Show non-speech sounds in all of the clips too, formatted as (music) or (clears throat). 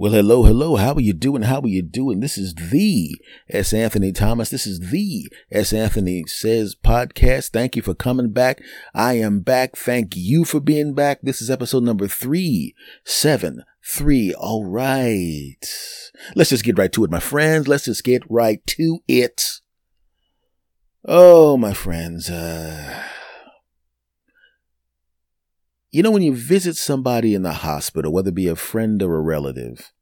Well, hello, hello. How are you doing? How are you doing? This is the S. Anthony Thomas. This is the S. Anthony Says podcast. Thank you for coming back. I am back. Thank you for being back. This is episode number three, seven, three. All right. Let's just get right to it, my friends. Let's just get right to it. Oh, my friends. Uh, you know, when you visit somebody in the hospital, whether it be a friend or a relative,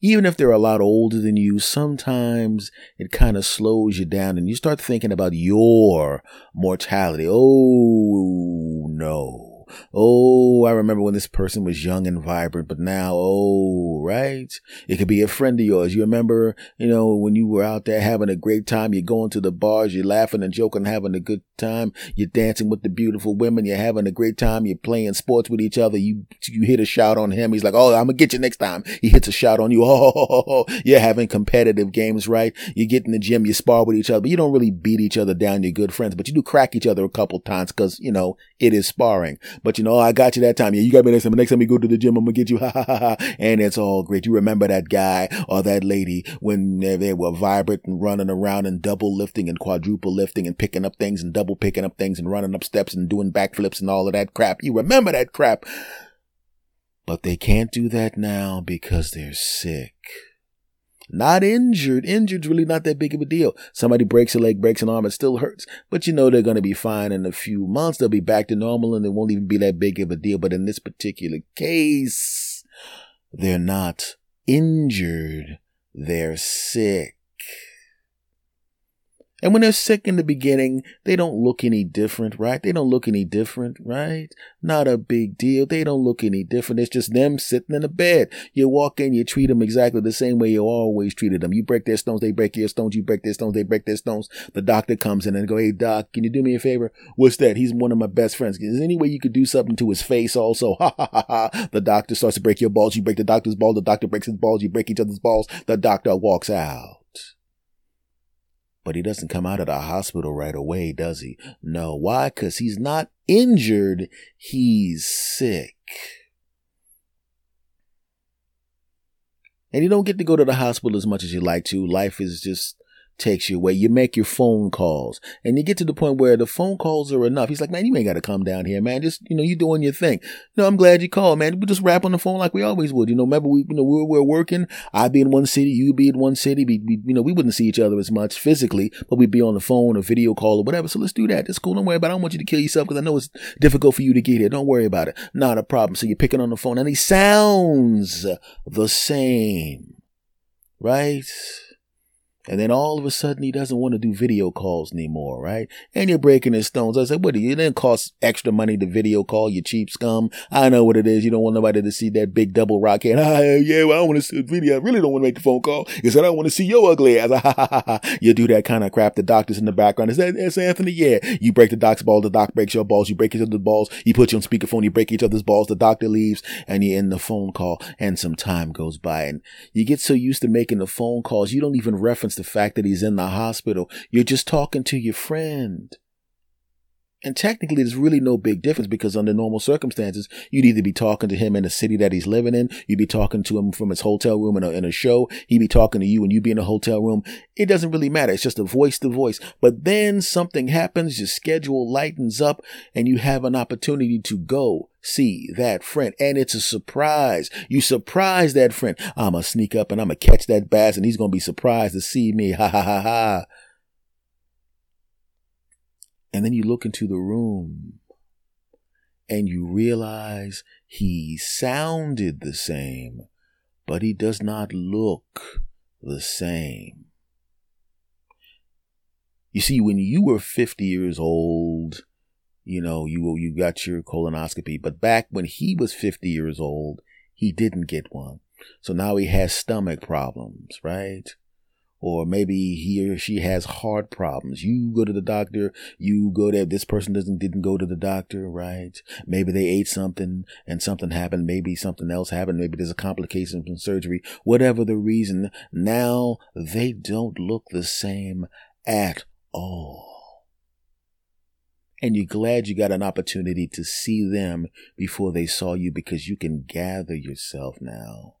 even if they're a lot older than you, sometimes it kind of slows you down and you start thinking about your mortality. Oh, no. Oh, I remember when this person was young and vibrant, but now, oh, right? It could be a friend of yours. You remember, you know, when you were out there having a great time, you're going to the bars, you're laughing and joking, having a good time, you're dancing with the beautiful women, you're having a great time, you're playing sports with each other, you, you hit a shout on him, he's like, oh, I'm gonna get you next time. He hits a shot on you, (laughs) oh, you're having competitive games, right? You get in the gym, you spar with each other, but you don't really beat each other down, you're good friends, but you do crack each other a couple times because, you know, it is sparring. But you know, I got you that time. Yeah, you got me next time. Next time we go to the gym, I'm gonna get you. (laughs) Ha ha ha ha. And it's all great. You remember that guy or that lady when they were vibrant and running around and double lifting and quadruple lifting and picking up things and double picking up things and running up steps and doing backflips and all of that crap. You remember that crap. But they can't do that now because they're sick. Not injured. Injured's really not that big of a deal. Somebody breaks a leg, breaks an arm, it still hurts. But you know they're going to be fine in a few months. They'll be back to normal and it won't even be that big of a deal. But in this particular case, they're not injured. They're sick. And when they're sick in the beginning, they don't look any different, right? They don't look any different, right? Not a big deal. They don't look any different. It's just them sitting in a bed. You walk in, you treat them exactly the same way you always treated them. You break their stones, they break your stones. You break their stones, they break their stones. The doctor comes in and go, Hey, doc, can you do me a favor? What's that? He's one of my best friends. Is there any way you could do something to his face also? (laughs) Ha ha ha ha. The doctor starts to break your balls. You break the doctor's balls. The doctor breaks his balls. You break each other's balls. The doctor walks out. But he doesn't come out of the hospital right away, does he? No. Why? Because he's not injured. He's sick. And you don't get to go to the hospital as much as you like to. Life is just takes you away. You make your phone calls and you get to the point where the phone calls are enough. He's like, man, you ain't got to come down here, man. Just, you know, you doing your thing. Know, I'm glad you called, man. We just rap on the phone like we always would. You know, remember we, you know, we were, working. I'd be in one city, you'd be in one city. We, we, you know, we wouldn't see each other as much physically, but we'd be on the phone or video call or whatever. So let's do that. It's cool. Don't worry about it. I don't want you to kill yourself because I know it's difficult for you to get here. Don't worry about it. Not a problem. So you're picking on the phone and he sounds the same, right? And then all of a sudden he doesn't want to do video calls anymore, right? And you're breaking his stones. I said, what do you, it didn't cost extra money to video call, you cheap scum. I know what it is. You don't want nobody to see that big double rock head. (laughs) Ah, yeah, well, I want to see a video. I really don't want to make the phone call. He said, I want to see your ugly ass. (laughs) Ha, ha, ha. You do that kind of crap. The doctor's in the background. Is that, that's Anthony? Yeah. You break the doc's ball. The doc breaks your balls. You break each other's balls. You put you on speakerphone. You break each other's balls. The doctor leaves and you end the phone call and some time goes by and you get so used to making the phone calls. You don't even reference the fact that he's in the hospital. You're just talking to your friend. And technically, there's really no big difference because under normal circumstances, you'd either be talking to him in the city that he's living in, you'd be talking to him from his hotel room in a, in a show, he'd be talking to you and you'd be in a hotel room. It doesn't really matter. It's just a voice to voice. But then something happens, your schedule lightens up, and you have an opportunity to go see that friend. And it's a surprise. You surprise that friend. I'm going to sneak up and I'm going to catch that bass and he's going to be surprised to see me. (laughs) Ha ha ha ha. And then you look into the room and you realize he sounded the same, but he does not look the same. You see, when you were 50 years old, you know, you, you got your colonoscopy, but back when he was 50 years old, he didn't get one. So now he has stomach problems, right? or maybe he or she has heart problems. You go to the doctor, you go there. This person doesn't, didn't go to the doctor, right? Maybe they ate something and something happened. Maybe something else happened. Maybe there's a complication from surgery. Whatever the reason, now they don't look the same at all. And you're glad you got an opportunity to see them before they saw you because you can gather yourself now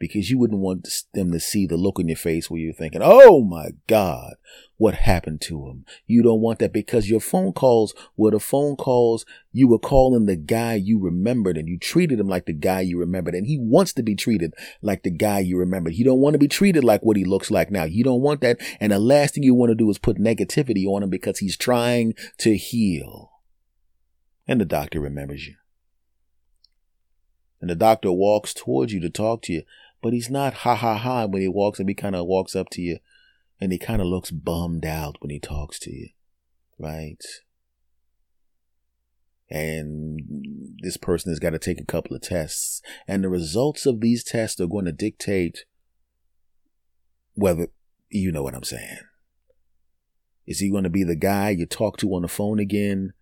because you wouldn't want them to see the look on your face where you're thinking, Oh my God, what happened to him? You don't want that because your phone calls were the phone calls you were calling the guy you remembered and you treated him like the guy you remembered and he wants to be treated like the guy you remembered. You don't want to be treated like what he looks like now. You don't want that. And the last thing you want to do is put negativity on him because he's trying to heal. And the doctor remembers you. And the doctor walks towards you to talk to you but he's not ha ha ha when he walks up. He kind of walks up to you and he kind of looks bummed out when he talks to you, right? And this person has got to take a couple of tests, and the results of these tests are going to dictate whether you know what I'm saying. Is he going to be the guy you talk to on the phone again?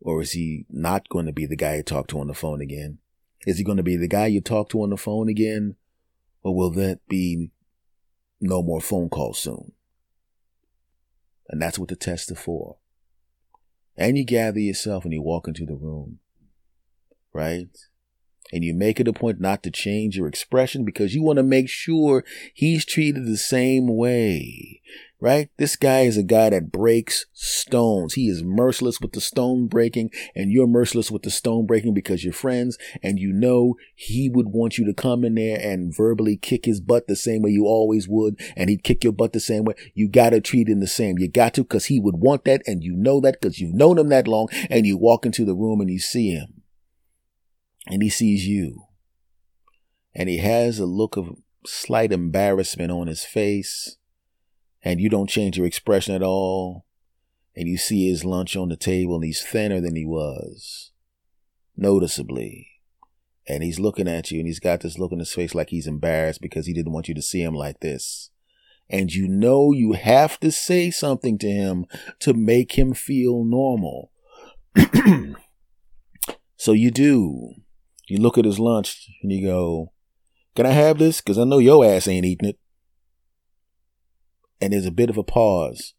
Or is he not going to be the guy you talk to on the phone again? Is he going to be the guy you talk to on the phone again? Or will that be no more phone calls soon? And that's what the tests are for. And you gather yourself and you walk into the room, right? And you make it a point not to change your expression because you want to make sure he's treated the same way right? This guy is a guy that breaks stones. He is merciless with the stone breaking and you're merciless with the stone breaking because you're friends and you know he would want you to come in there and verbally kick his butt the same way you always would and he'd kick your butt the same way. You got to treat him the same. You got to because he would want that and you know that because you've known him that long and you walk into the room and you see him and he sees you and he has a look of slight embarrassment on his face and you don't change your expression at all, and you see his lunch on the table and he's thinner than he was, noticeably, and he's looking at you and he's got this look in his face like he's embarrassed because he didn't want you to see him like this. And you know you have to say something to him to make him feel normal. (clears throat) so you do. You look at his lunch and you go, Can I have this? Because I know your ass ain't eating it and there's a bit of a pause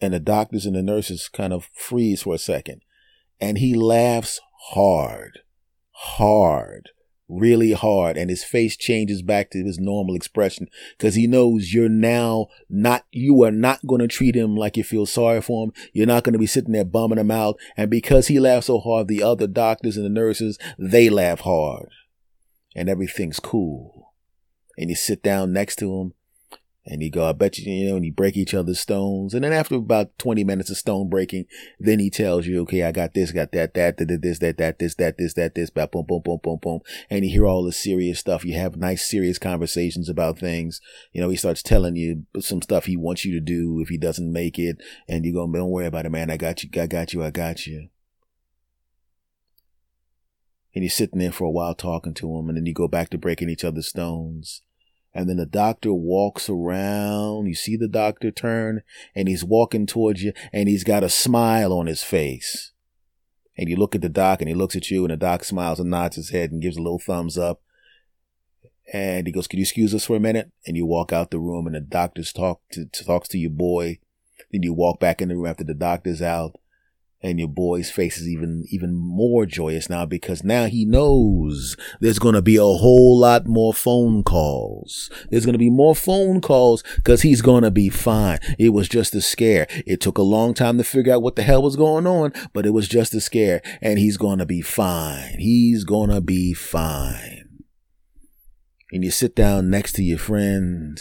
and the doctors and the nurses kind of freeze for a second and he laughs hard hard really hard and his face changes back to his normal expression because he knows you're now not you are not going to treat him like you feel sorry for him. You're not going to be sitting there bumming him out and because he laughs so hard the other doctors and the nurses they laugh hard and everything's cool. And you sit down next to him and he go, I bet you, you know, and he break each other's stones. And then after about 20 minutes of stone breaking, then he tells you, okay, I got this, got that, that, that, this, that, that, this, that, this, that, this, boom, boom, boom, boom, boom. And you hear all the serious stuff. You have nice, serious conversations about things. You know, he starts telling you some stuff he wants you to do if he doesn't make it. And you go, don't worry about it, man. I got you. I got you. I got you. And you're sitting there for a while talking to him. And then you go back to breaking each other's stones. And then the doctor walks around. You see the doctor turn and he's walking towards you and he's got a smile on his face. And you look at the doc and he looks at you and the doc smiles and nods his head and gives a little thumbs up. And he goes, can you excuse us for a minute? And you walk out the room and the doctor's talk to, talks to your boy. Then you walk back in the room after the doctor's out and your boy's face is even even more joyous now because now he knows there's going to be a whole lot more phone calls. There's going to be more phone calls because he's going to be fine. It was just a scare. It took a long time to figure out what the hell was going on but it was just a scare and he's going to be fine. He's going to be fine. And you sit down next to your friend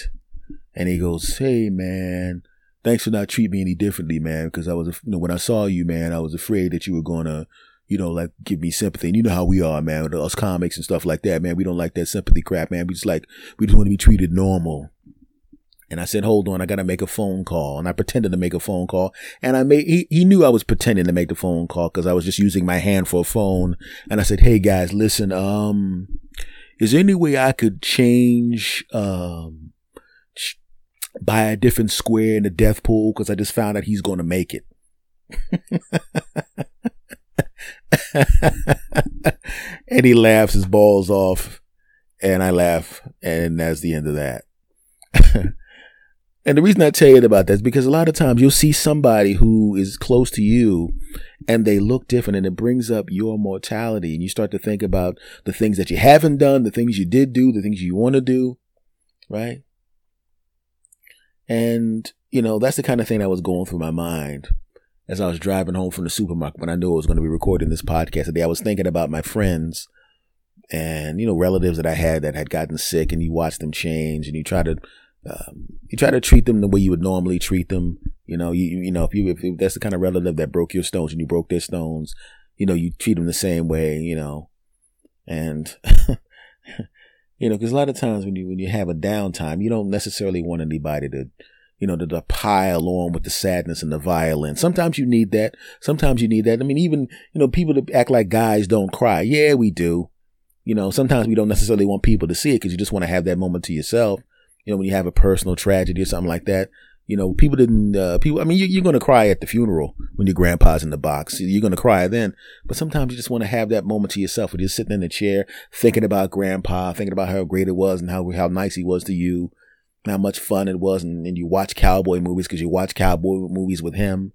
and he goes hey man thanks for not treating me any differently, man. Because I was, you know, when I saw you, man, I was afraid that you were gonna, you know, like give me sympathy. And you know how we are, man, with us comics and stuff like that, man. We don't like that sympathy crap, man. We just like, we just want to be treated normal. And I said, hold on, I gotta make a phone call. And I pretended to make a phone call. And I made, he, he knew I was pretending to make the phone call because I was just using my hand for a phone. And I said, hey guys, listen, um, is there any way I could change, um, buy a different square in the death pool because I just found out he's going to make it. (laughs) and he laughs his balls off, and I laugh, and that's the end of that. (laughs) And the reason I tell you about that is because a lot of times you'll see somebody who is close to you and they look different and it brings up your mortality and you start to think about the things that you haven't done, the things you did do, the things you want to do, right? And, you know, that's the kind of thing that was going through my mind as I was driving home from the supermarket when I knew I was going to be recording this podcast today. I was thinking about my friends and, you know, relatives that I had that had gotten sick and you watch them change and you try to um, you try to treat them the way you would normally treat them. You know, you you know if you if, if that's the kind of relative that broke your stones and you broke their stones, you know, you treat them the same way. You know, and (laughs) you know, because a lot of times when you when you have a downtime, you don't necessarily want anybody to you know, to, to, pile on with the sadness and the violence. Sometimes you need that. Sometimes you need that. I mean, even, you know, people that act like guys don't cry. Yeah, we do. You know, sometimes we don't necessarily want people to see it because you just want to have that moment to yourself you know, when you have a personal tragedy or something like that, you know, people didn't, uh, people, I mean, you, are going to cry at the funeral when your grandpa's in the box. You're going to cry then, but sometimes you just want to have that moment to yourself where you're sitting in the chair thinking about grandpa, thinking about how great it was and how, how nice he was to you, how much fun it was. And, and you watch cowboy movies because you watch cowboy movies with him.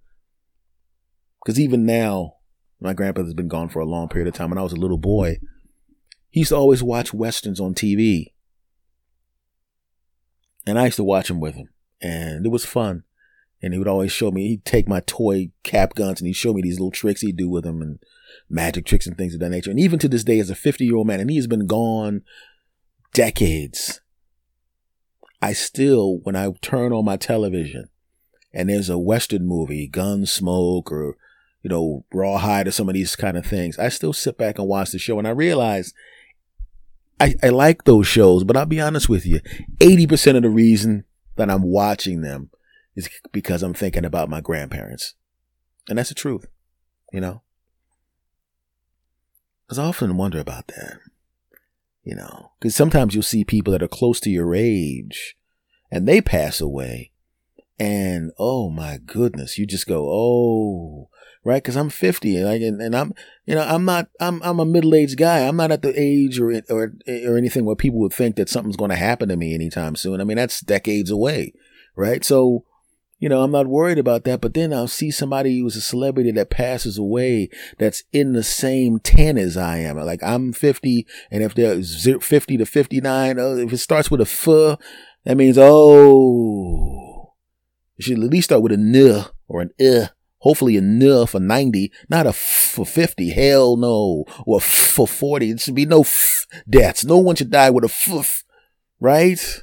Because even now, my grandpa's been gone for a long period of time. When I was a little boy, he used to always watch westerns on TV and I used to watch him with him, and it was fun. And he would always show me, he'd take my toy cap guns and he'd show me these little tricks he'd do with them and magic tricks and things of that nature. And even to this day, as a 50 year old man, and he has been gone decades, I still, when I turn on my television and there's a Western movie, Gunsmoke or, you know, Rawhide or some of these kind of things, I still sit back and watch the show and I realize I, I like those shows, but I'll be honest with you. 80% of the reason that I'm watching them is because I'm thinking about my grandparents. And that's the truth, you know? Because I often wonder about that, you know? Because sometimes you'll see people that are close to your age and they pass away. And oh my goodness, you just go, oh, right? Because I'm 50 and, I, and, and I'm, you know, I'm not, I'm, I'm a middle aged guy. I'm not at the age or, or, or anything where people would think that something's going to happen to me anytime soon. I mean, that's decades away, right? So, you know, I'm not worried about that. But then I'll see somebody who's a celebrity that passes away that's in the same 10 as I am. Like I'm 50 and if they're 50 to 59, uh, if it starts with a f, that means, oh, you should at least start with a n or an uh hopefully enough for 90, not a f- for 50. Hell no. Or f- for 40. It should be no f- deaths. No one should die with a f, right?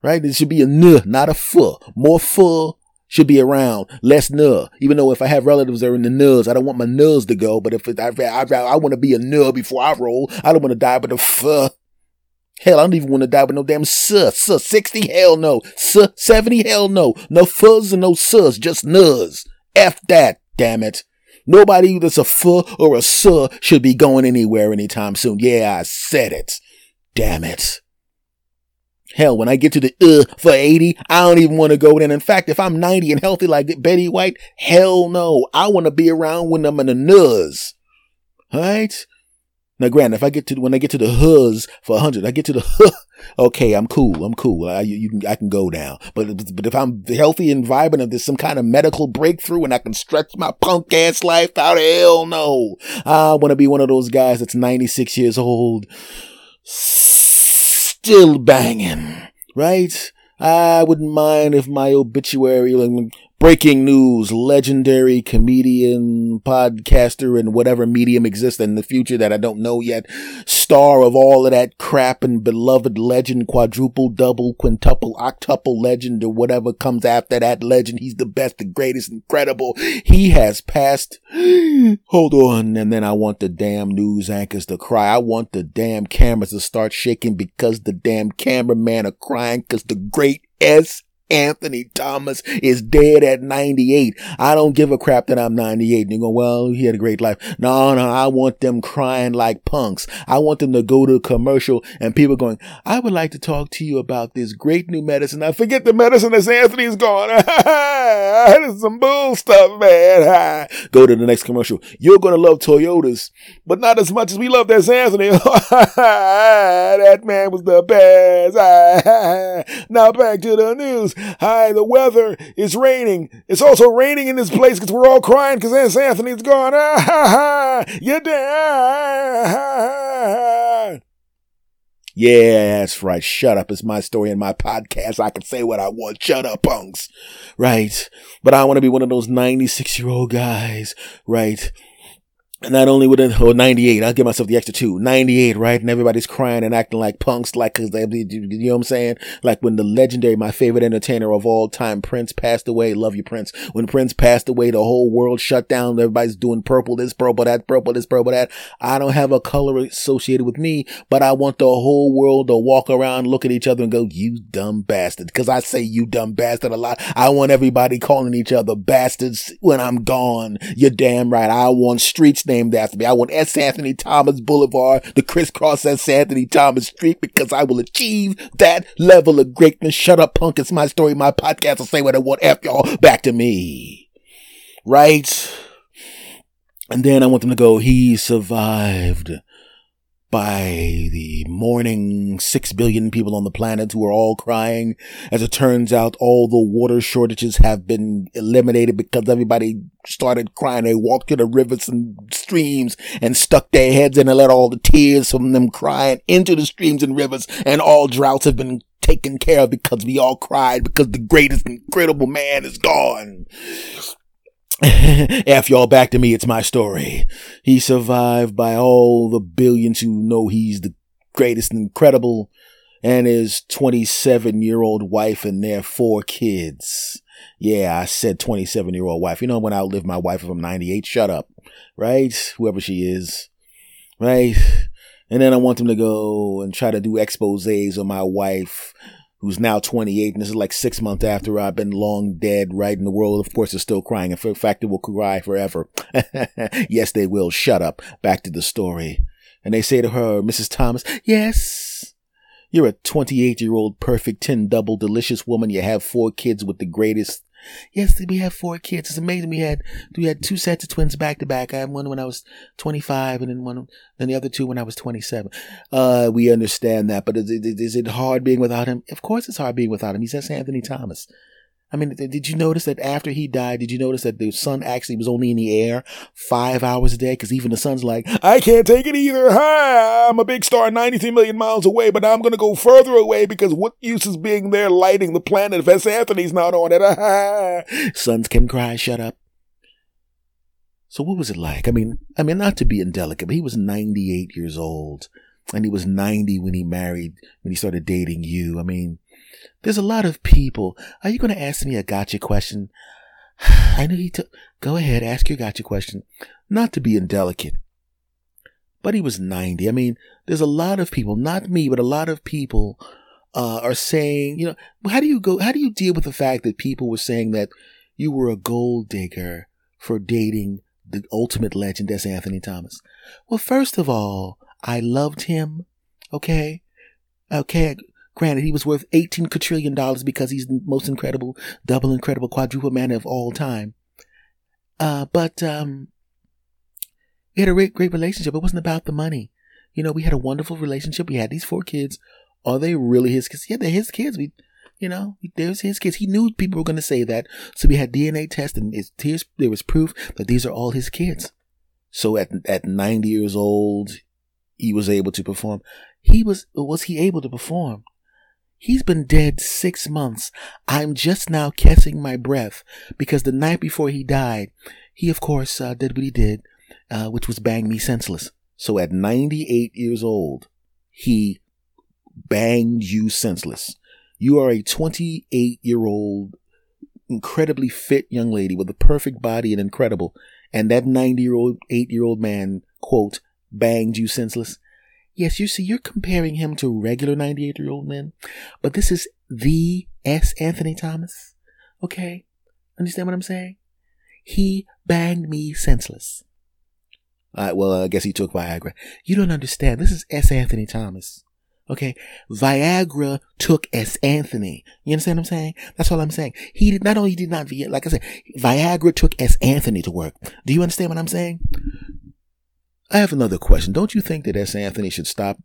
Right? It should be a n, not a f. More f should be around, less n. Even though if I have relatives that are in the n's, I don't want my n's to go. But if it, I, I, I want to be a n before I roll, I don't want to die with a f. Hell, I don't even want to die with no damn sus. Sus 60, hell no. Sus 70, hell no. No fuzz and no sus, just nuz. F that, damn it. Nobody that's a f or a s should be going anywhere anytime soon. Yeah, I said it. Damn it. Hell, when I get to the uh for 80, I don't even want to go there. In fact, if I'm 90 and healthy like Betty White, hell no. I want to be around when I'm in the nuz. Right? Now, granted, if I get to when I get to the huz for a hundred, I get to the (laughs) huh. Okay, I'm cool. I'm cool. I you, you can I can go down. But but if I'm healthy and vibrant, if there's some kind of medical breakthrough and I can stretch my punk ass life out, hell no. I want to be one of those guys that's 96 years old, still banging, right? I wouldn't mind if my obituary Breaking news, legendary comedian, podcaster, and whatever medium exists in the future that I don't know yet. Star of all of that crap and beloved legend, quadruple, double, quintuple, octuple legend, or whatever comes after that legend. He's the best, the greatest, incredible. He has passed. (gasps) Hold on. And then I want the damn news anchors to cry. I want the damn cameras to start shaking because the damn cameraman are crying because the great S Anthony Thomas is dead at 98. I don't give a crap that I'm 98. And you go, well, he had a great life. No, no, I want them crying like punks. I want them to go to a commercial and people going, I would like to talk to you about this great new medicine. I forget the medicine S. Anthony's gone. (laughs) that is some bull stuff, man. (laughs) go to the next commercial. You're going to love Toyotas, but not as much as we love that Anthony. (laughs) that man was the best. now back to the news. Hi, the weather is raining. It's also raining in this place because we're all crying because Aunt Anthony's gone. (laughs) Ah, ha, ha. You dead. Yeah, that's right. Shut up. It's my story and my podcast. I can say what I want. Shut up, punks. Right. But I want to be one of those 96 year old guys. Right not only would it, or 98, I'll give myself the extra two, 98, right? And everybody's crying and acting like punks, like, cause they, you know what I'm saying? Like when the legendary, my favorite entertainer of all time, Prince passed away. Love you, Prince. When Prince passed away, the whole world shut down. Everybody's doing purple, this purple, that purple, this purple, that. I don't have a color associated with me, but I want the whole world to walk around, look at each other and go, you dumb bastard. Cause I say you dumb bastard a lot. I want everybody calling each other bastards when I'm gone. You're damn right. I want streets named after me. I want S. Anthony Thomas Boulevard the crisscross S. Anthony Thomas Street because I will achieve that level of greatness. Shut up, punk. It's my story, my podcast. I'll say what I want. F y'all back to me. Right? And then I want them to go, he survived by the morning six billion people on the planet who are all crying. As it turns out, all the water shortages have been eliminated because everybody started crying. They walked to the rivers and streams and stuck their heads in and let all the tears from them crying into the streams and rivers and all droughts have been taken care of because we all cried because the greatest incredible man is gone. (laughs) F y'all back to me, it's my story. He survived by all the billions who know he's the greatest and incredible and his 27 year old wife and their four kids. Yeah, I said 27 year old wife. You know, when I outlive my wife if I'm 98, shut up. Right? Whoever she is. Right? And then I want them to go and try to do exposes on my wife who's now 28, and this is like six months after I've been long dead, right? And the world, of course, is still crying. In fact, it will cry forever. (laughs) yes, they will. Shut up. Back to the story. And they say to her, Mrs. Thomas, yes, you're a 28 year old, perfect 10 double, delicious woman. You have four kids with the greatest Yes, we have four kids. It's amazing. We had we had two sets of twins back to back. I had one when I was 25, and then one, then the other two when I was 27. Uh, we understand that, but is, is it hard being without him? Of course, it's hard being without him. He's S. Anthony Thomas. I mean, did you notice that after he died, did you notice that the sun actually was only in the air five hours a day? Because even the sun's like, I can't take it either. Hi, I'm a big star 93 million miles away, but I'm going to go further away because what use is being there lighting the planet if S. Anthony's not on it? (laughs) Suns can cry, shut up. So what was it like? I mean, I mean, not to be indelicate, but he was 98 years old and he was 90 when he married, when he started dating you. I mean, there's a lot of people. Are you going to ask me a gotcha question? (sighs) I knew he took. Go ahead, ask your gotcha question. Not to be indelicate, but he was 90. I mean, there's a lot of people, not me, but a lot of people uh, are saying, you know, how do you go? How do you deal with the fact that people were saying that you were a gold digger for dating the ultimate legend, S. Anthony Thomas? Well, first of all, I loved him. Okay. Okay. Granted, he was worth 18 quadrillion dollars because he's the most incredible, double incredible, quadruple man of all time. Uh, but, um, we had a great, great relationship. It wasn't about the money. You know, we had a wonderful relationship. We had these four kids. Are they really his kids? Yeah, they're his kids. We, you know, there's his kids. He knew people were going to say that. So we had DNA tests and there was proof that these are all his kids. So at, at 90 years old, he was able to perform. He was, was he able to perform? He's been dead six months. I'm just now catching my breath because the night before he died, he of course uh, did what he did, uh, which was bang me senseless. So at 98 years old, he banged you senseless. You are a 28 year old, incredibly fit young lady with a perfect body and incredible. And that 90 year old, 8 year old man, quote, banged you senseless. Yes, you see, you're comparing him to regular 98 year old men, but this is the S. Anthony Thomas. Okay? Understand what I'm saying? He banged me senseless. All right, well, I guess he took Viagra. You don't understand. This is S. Anthony Thomas. Okay. Viagra took S. Anthony. You understand what I'm saying? That's all I'm saying. He did not only did not, like I said, Viagra took S. Anthony to work. Do you understand what I'm saying? I have another question. Don't you think that S. Anthony should stop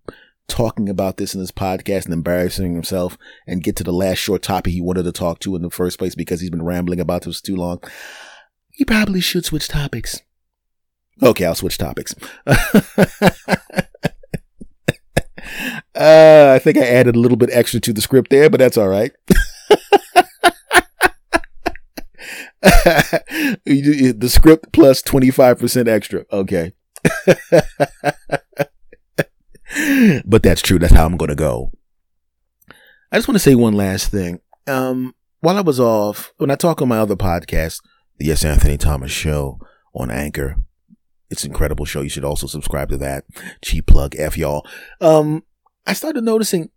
talking about this in his podcast and embarrassing himself and get to the last short topic he wanted to talk to in the first place because he's been rambling about this too long. He probably should switch topics. Okay, I'll switch topics. (laughs) Uh, I think I added a little bit extra to the script there, but that's all right. (laughs) the script plus 25% extra. Okay. (laughs) but that's true. That's how I'm going to go. I just want to say one last thing. Um, while I was off, when I talk on my other podcast, the S. Anthony Thomas Show on Anchor, it's an incredible show. You should also subscribe to that. Cheap plug, F y'all. Um, I started noticing,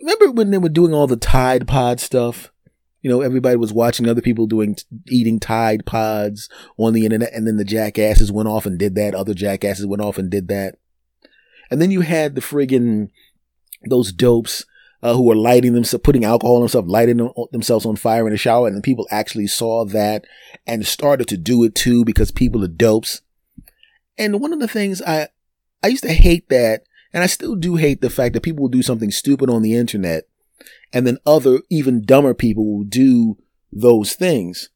remember when they were doing all the Tide Pod stuff? You know, everybody was watching other people doing, eating Tide Pods on the internet, and then the jackasses went off and did that. Other jackasses went off and did that. And then you had the friggin' those dopes uh, who were lighting themselves, putting alcohol on themselves, lighting them, themselves on fire in the shower, and people actually saw that and started to do it too because people are dopes. And one of the things I, I used to hate that, and I still do hate the fact that people will do something stupid on the internet, and then other, even dumber people will do those things.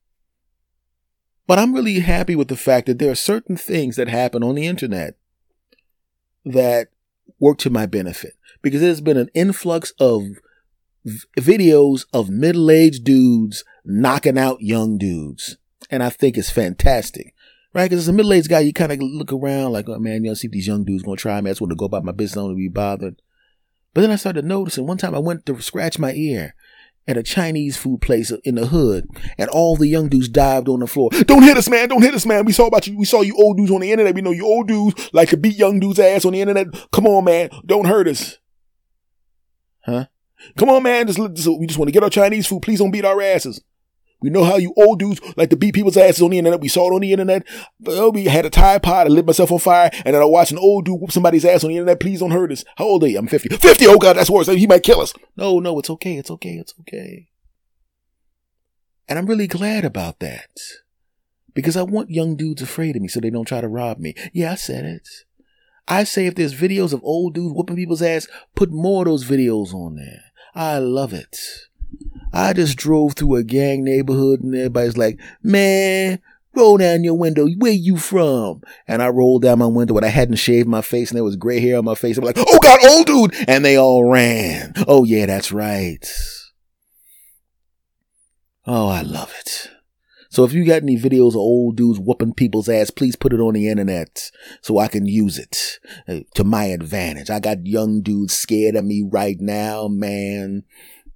But I'm really happy with the fact that there are certain things that happen on the internet that work to my benefit because there's been an influx of v- videos of middle-aged dudes knocking out young dudes. And I think it's fantastic right? Because as a middle aged guy, you kind of look around like, oh man, you know, see if these young dudes gonna try me. I just want to go about my business. I don't want to be bothered. But then I started noticing one time I went to scratch my ear at a Chinese food place in the hood, and all the young dudes dived on the floor. Don't hit us, man! Don't hit us, man! We saw about you. We saw you old dudes on the internet. We know you old dudes like to beat young dudes' ass on the internet. Come on, man! Don't hurt us, huh? Come on, man! Just, just we just want to get our Chinese food. Please don't beat our asses. We know how you old dudes like to beat people's asses on the internet. We saw it on the internet. We had a Tide Pod. I lit myself on fire. And then I watched an old dude whoop somebody's ass on the internet. Please don't hurt us. How old are you? I'm 50. 50? Oh God, that's worse. He might kill us. No, no, it's okay. It's okay. It's okay. And I'm really glad about that. Because I want young dudes afraid of me so they don't try to rob me. Yeah, I said it. I say if there's videos of old dudes whooping people's ass, put more of those videos on there. I love it. I just drove through a gang neighborhood and everybody's like, man, roll down your window. Where you from? And I rolled down my window, but I hadn't shaved my face and there was gray hair on my face. I'm like, oh God, old dude. And they all ran. Oh yeah, that's right. Oh, I love it. So if you got any videos of old dudes whooping people's ass, please put it on the internet so I can use it uh, to my advantage. I got young dudes scared of me right now, man.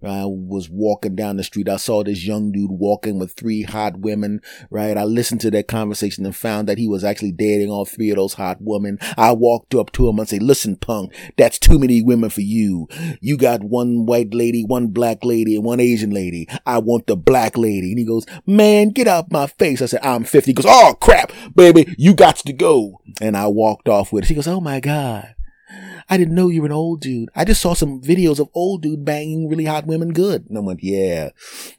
I was walking down the street. I saw this young dude walking with three hot women, right? I listened to that conversation and found that he was actually dating all three of those hot women. I walked up to him and said, listen, punk, that's too many women for you. You got one white lady, one black lady, and one Asian lady. I want the black lady. And he goes, man, get out my face. I said, I'm 50. He goes, oh crap, baby, you got to go. And I walked off with it. She goes, oh my God. I didn't know you were an old dude. I just saw some videos of old dude banging really hot women good. And I went, yeah.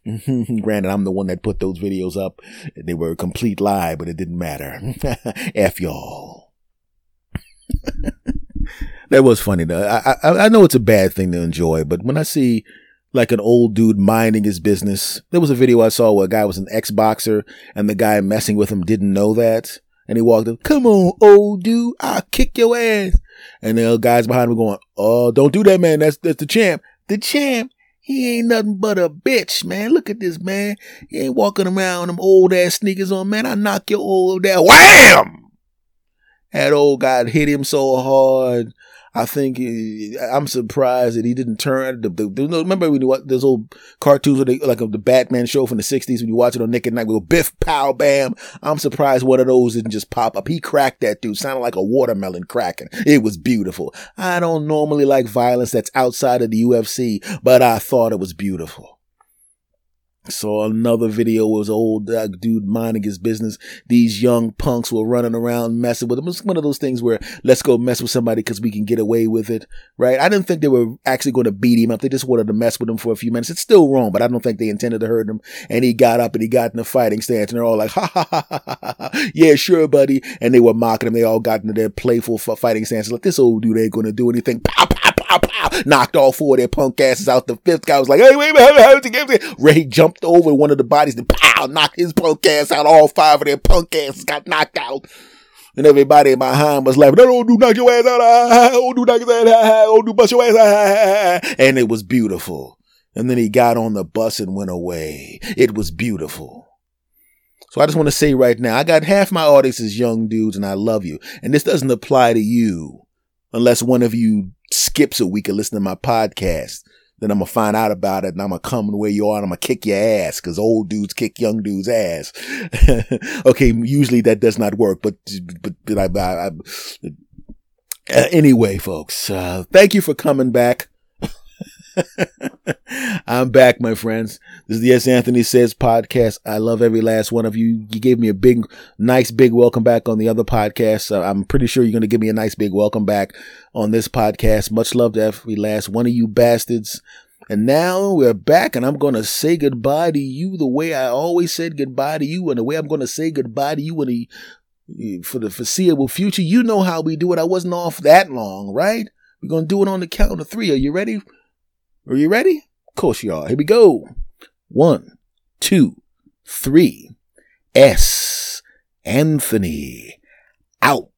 (laughs) Granted, I'm the one that put those videos up. They were a complete lie, but it didn't matter. (laughs) F y'all. (laughs) that was funny though. I, I, I know it's a bad thing to enjoy, but when I see like an old dude minding his business, there was a video I saw where a guy was an ex-boxer and the guy messing with him didn't know that. And he walked up, come on, old dude, I'll kick your ass. And the guys behind him going, oh, don't do that, man. That's, that's the champ. The champ. He ain't nothing but a bitch, man. Look at this, man. He ain't walking around them old ass sneakers on, man. I knock your old ass. Wham! That old guy hit him so hard I think I'm surprised that he didn't turn. The, the, remember when you watch those old cartoons, they, like of the Batman show from the '60s, when you watch it on Nick at Nite, with Biff, pow, bam. I'm surprised one of those didn't just pop up. He cracked that dude, sounded like a watermelon cracking. It was beautiful. I don't normally like violence that's outside of the UFC, but I thought it was beautiful. Saw another video was old uh, dude minding his business. These young punks were running around messing with him. It's one of those things where let's go mess with somebody because we can get away with it, right? I didn't think they were actually going to beat him up. They just wanted to mess with him for a few minutes. It's still wrong, but I don't think they intended to hurt him. And he got up and he got in a fighting stance, and they're all like, ha ha ha ha ha, ha. yeah, sure, buddy. And they were mocking him. They all got into their playful fighting stance. Like this old dude ain't going to do anything. Pow pow pow pow, knocked all four of their punk asses out. The fifth guy was like, hey, wait, a minute, wait, wait, wait. Ray jumped over one of the bodies and pow, knocked his punk ass out. All five of their punk asses got knocked out. And everybody behind was laughing, oh, do knock your ass out, oh, do knock your ass out, oh, do bust your ass out. And it was beautiful. And then he got on the bus and went away. It was beautiful. So I just want to say right now, I got half my audience is young dudes and I love you. And this doesn't apply to you unless one of you skips a week of listening to my podcast. Then I'm gonna find out about it and I'm gonna come where you are and I'm gonna kick your ass because old dudes kick young dudes ass. (laughs) okay, usually that does not work, but, but, but I, I, I uh, anyway, folks, uh, thank you for coming back. (laughs) I'm back, my friends. This is the S. Anthony Says podcast. I love every last one of you. You gave me a big, nice, big welcome back on the other podcast. Uh, I'm pretty sure you're going to give me a nice, big welcome back on this podcast. Much love to every last one of you bastards. And now we're back, and I'm going to say goodbye to you the way I always said goodbye to you, and the way I'm going to say goodbye to you in the, for the foreseeable future. You know how we do it. I wasn't off that long, right? We're going to do it on the count of three. Are you ready? Are you ready? Of course you are. Here we go. One, two, three. S. Anthony. Out.